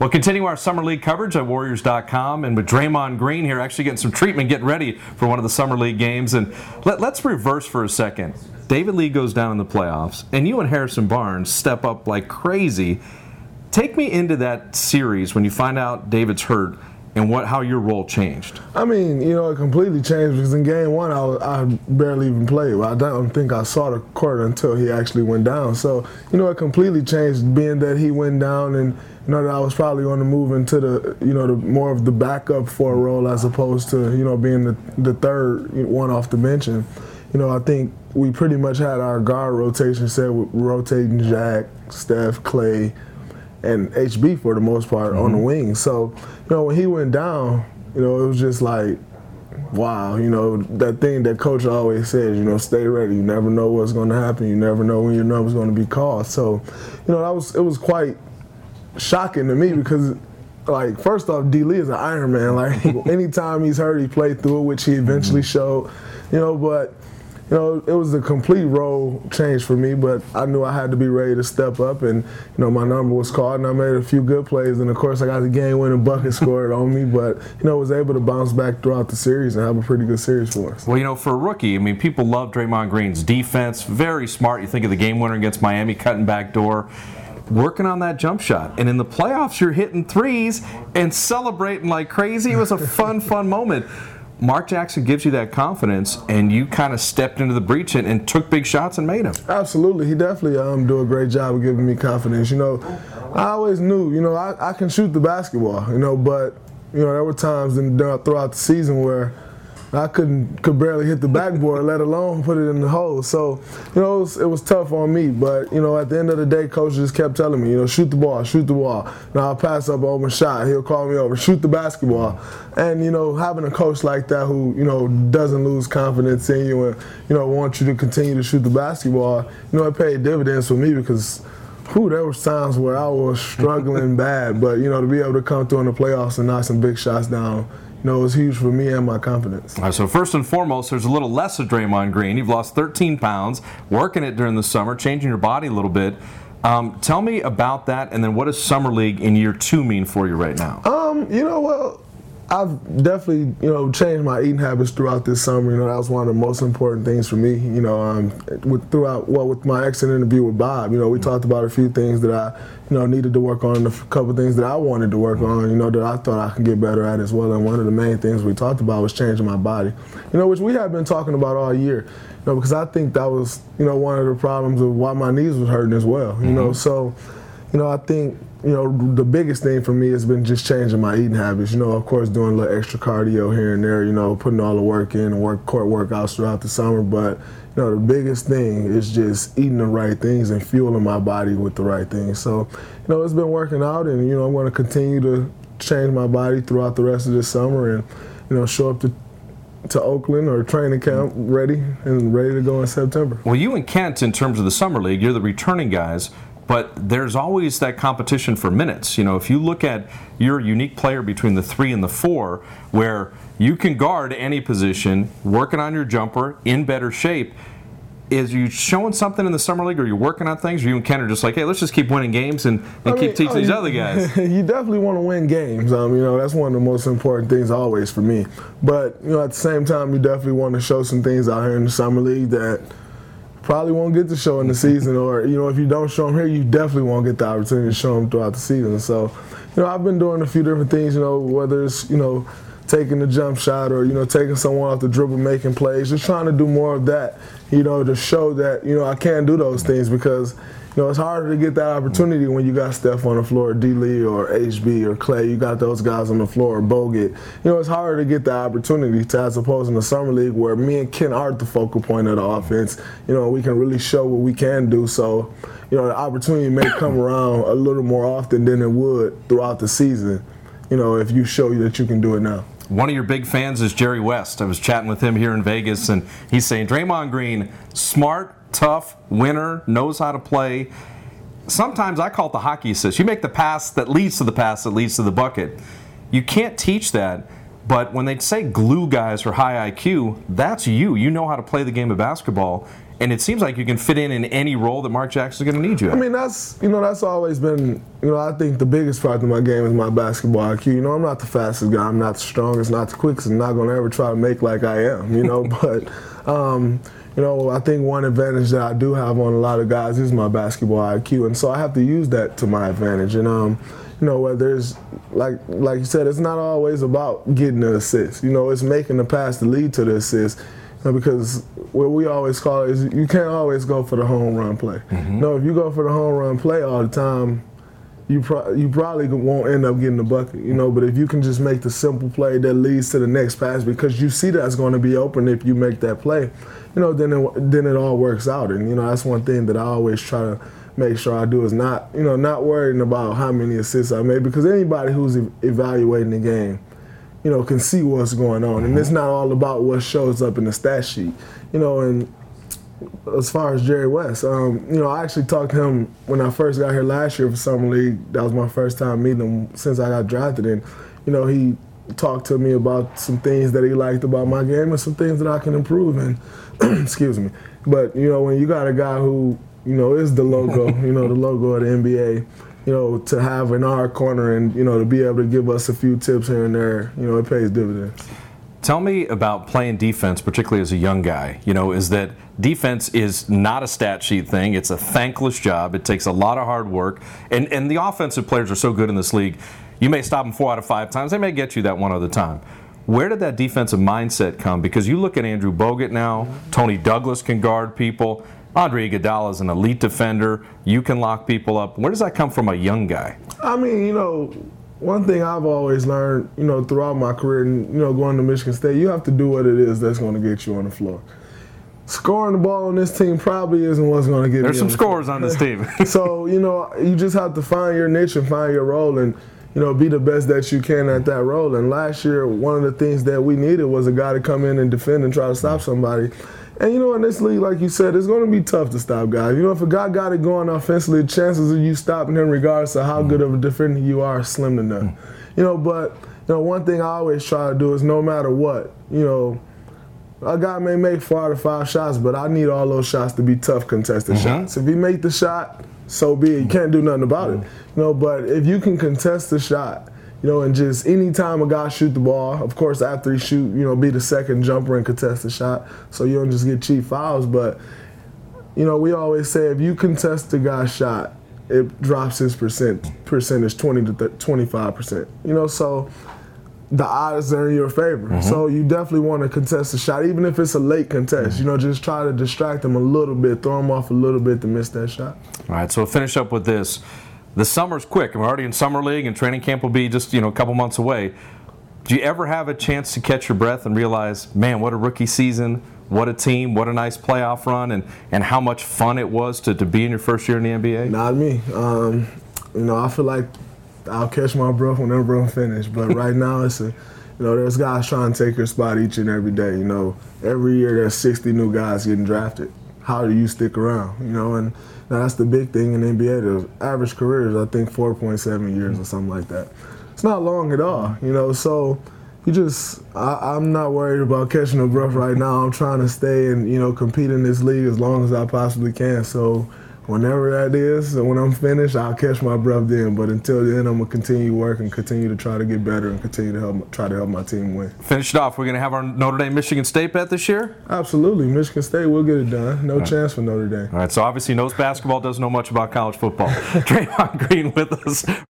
Well, continue our summer league coverage at Warriors.com, and with Draymond Green here, actually getting some treatment, getting ready for one of the summer league games. And let, us reverse for a second. David Lee goes down in the playoffs, and you and Harrison Barnes step up like crazy. Take me into that series when you find out David's hurt and what how your role changed. I mean, you know, it completely changed because in game one, I, I barely even played. I don't think I saw the court until he actually went down. So, you know, it completely changed being that he went down and you know that I was probably going to move into the you know the more of the backup for a role as opposed to you know being the the third one off the bench and you know I think we pretty much had our guard rotation set with rotating Jack, Steph, Clay, and HB for the most part mm-hmm. on the mm-hmm. wing. So, you know, when he went down, you know, it was just like, wow, you know, that thing that coach always says, you know, stay ready. You never know what's going to happen. You never know when your number's going to be called. So, you know, that was it was quite shocking to me because like first off, D Lee is an Iron Man. Like anytime he's hurt, he played through it, which he eventually mm-hmm. showed. You know, but you know, it was a complete role change for me, but I knew I had to be ready to step up, and you know, my number was called, and I made a few good plays, and of course, I got the game-winning bucket scored on me, but you know, was able to bounce back throughout the series and have a pretty good series for us. Well, you know, for a rookie, I mean, people love Draymond Green's defense, very smart. You think of the game winner against Miami, cutting back door working on that jump shot. And in the playoffs, you're hitting threes and celebrating like crazy. It was a fun, fun moment. Mark Jackson gives you that confidence, and you kind of stepped into the breach and, and, took big shots and made them. Absolutely, he definitely um, do a great job of giving me confidence. You know, I always knew, you know, I, I can shoot the basketball, you know, but you know there were times in, throughout the season where I couldn't could barely hit the backboard, let alone put it in the hole. So, you know, it was, it was, tough on me. But you know, at the end of the day, coach just kept telling me, you know, shoot the ball, shoot the ball. Now I'll pass up open shot. He'll call me over, shoot the basketball. And you know, having a coach like that who you know doesn't lose confidence in you and you know wants you to continue to shoot the basketball, you know, it paid dividends for me because. Whew, there was times where I was struggling bad, but you know to be able to come through in the playoffs and knock some big shots down, you know, it was huge for me and my confidence. All right, so first and foremost, there's a little less of Draymond Green. You've lost 13 pounds, working it during the summer, changing your body a little bit. Um, tell me about that, and then what does summer league in year two mean for you right now? Um, you know, well, I've definitely, you know, changed my eating habits throughout this summer. You know, that was one of the most important things for me. You know, um, with throughout well, with my exit interview with Bob, you know, we talked about a few things that I, you know, needed to work on, a couple things that I wanted to work on. You know, that I thought I could get better at as well. And one of the main things we talked about was changing my body. You know, which we have been talking about all year. You know, because I think that was, you know, one of the problems of why my knees was hurting as well. You mm-hmm. know, so, you know, I think you know, the biggest thing for me has been just changing my eating habits. You know, of course, doing a little extra cardio here and there. You know, putting all the work in work court workouts throughout the summer. But you know, the biggest thing is just eating the right things and fueling my body with the right things. So, you know, it's been working out, and you know, I'm going to continue to change my body throughout the rest of this summer, and you know, show up to to Oakland or training camp ready and ready to go in September. Well, you and Kent, in terms of the summer league, you're the returning guys but there's always that competition for minutes. You know, if you look at your unique player between the three and the four, where you can guard any position, working on your jumper, in better shape. Is you showing something in the summer league, or you're working on things, or you and Ken are just like, hey, let's just keep winning games and, and keep mean, teaching these other guys? you definitely want to win games. Um, you know, that's one of the most important things always for me. But you know, at the same time, you definitely want to show some things out here in the summer league that probably won't get to show in the season, or you know, if you don't show them here, you definitely won't get the opportunity to show them throughout the season. So, you know, I've been doing a few different things. You know, whether it's you know taking the jump shot or you know taking someone off the dribble, making plays, just trying to do more of that. You know, to show that you know I can do those things because you know, it's harder to get that opportunity when you got Steph on the floor, D. Lee or HB or Clay. You got those guys on the floor, or Bogut. You know, it's harder to get that opportunity to as opposed in the summer league where me and Ken are the focal point of the offense. You know, we can really show what we can do. So, you know, the opportunity may come around a little more often than it would throughout the season. You know, if you show that you can do it now. One of your big fans is Jerry West. I was chatting with him here in Vegas, and he's saying Draymond Green, smart, tough, winner, knows how to play. Sometimes I call it the hockey assist. You make the pass that leads to the pass that leads to the bucket. You can't teach that, but when they say glue guys or high IQ, that's you. You know how to play the game of basketball. and it seems like you can fit in in any role that Mark Jackson's going to need you. I mean, that's you know that's always been you know I think the biggest part of my game is my basketball IQ. You know, I'm not the fastest guy, I'm not the strongest, not the quickest, I'm not going to ever try to make like I am. You know, but. Um, you know, I think one advantage that I do have on a lot of guys is my basketball IQ, and so I have to use that to my advantage. And um, you know, whether it's like like you said, it's not always about getting the assist. You know, it's making the pass to lead to the assist. You know, because what we always call it is you can't always go for the home run play. Mm-hmm. You no, know, if you go for the home run play all the time, you pro- you probably won't end up getting the bucket, you know. But if you can just make the simple play that leads to the next pass, because you see that's going to be open if you make that play, you know, then it, then it all works out. And you know, that's one thing that I always try to make sure I do is not, you know, not worrying about how many assists I made because anybody who's e- evaluating the game, you know, can see what's going on, and it's not all about what shows up in the stat sheet, you know. And as far as Jerry West, um, you know, I actually talked to him when I first got here last year for summer league. That was my first time meeting him since I got drafted, and you know, he talked to me about some things that he liked about my game and some things that I can improve in. Excuse me, but you know, when you got a guy who you know, is the logo, you know, the logo of the NBA. You know, to have in our corner and you know to be able to give us a few tips here and there, you know, it pays dividends. Tell me about playing defense, particularly as a young guy. You know, is that defense is not a stat sheet thing. It's a thankless job. It takes a lot of hard work. And, and the offensive players are so good in this league. You may stop them four out of five times. They may get you that one other time. Where did that defensive mindset come? Because you look at Andrew Bogut now, Toney Douglas can guard people. Andre Iguodala is an elite defender. You can lock people up. Where does that come from a young guy? I mean, you know, one thing I've always learned, you know, throughout my career, and you know, going to Michigan State, you have to do what it is that's going to get you on the floor. Scoring the ball on this team probably isn't what's going to get. Me. There's some scores on this team. so you know, you just have to find your niche and find your role, and you know, be the best that you can at that role. And last year, one of the things that we needed was a guy to come in and defend and try to stop somebody. And you know, in this league, like you said, it's going to be tough to stop guys. You know, if a guy got it going offensively, chances of you stopping him, regardless of how good of a defender you are, slim to none. You know, but you know, one thing I always try to do is no matter what, you know, a guy may make four out of five shots, but I need all those shots to be tough contested mm-hmm. shots. If he make the shot, so be it. You can't do nothing about mm-hmm. it. You know, but if you can contest the shot you know, and just anytime a guy shoot the ball, of course, after he shoot, you know, be the second jumper and contest the shot, so you don't just get cheap fouls. But you know, we always say if you contest the guy's shot, it drops his percent percentage twenty to twenty five percent. You know, so the odds are in your favor. Mm-hmm. So you definitely want to contest the shot, even if it's a late contest. Mm-hmm. You know, just try to distract them a little bit, throw them off a little bit to miss that shot. All right, so we'll finish up with this the summer's quick, we're already in summer league, and training camp will be just you know a couple months away. Do you ever have a chance to catch your breath and realize, man, what a rookie season, what a team, what a nice playoff run, and, and how much fun it was to, to be in your first year in the NBA? Not me. Um, you know, I feel like I'll catch my breath whenever I'm finished. But right now, it's a, you know, there's guys trying to take your spot each and every day. You know, every year there's 60 new guys getting drafted. How do you stick around? You know, and that's the big thing in NBA. The average career is I think 4.7 years or something like that. It's not long at all, you know. So you just I, am not worried about catching a breath right now. I'm trying to stay and you know compete in this league as long as I possibly can. So whenever that is, when I'm finished, I'll catch my breath then. But until then, I'm gonna continue working, continue to try to get better, and continue to help try to help my team win. Finish it off. We're gonna have our Notre Dame Michigan State bet this year. Absolutely, Michigan State We'll get it done. No chance for Notre Dame. All right. So obviously knows basketball, doesn't know much about college football. Draymond Green with us.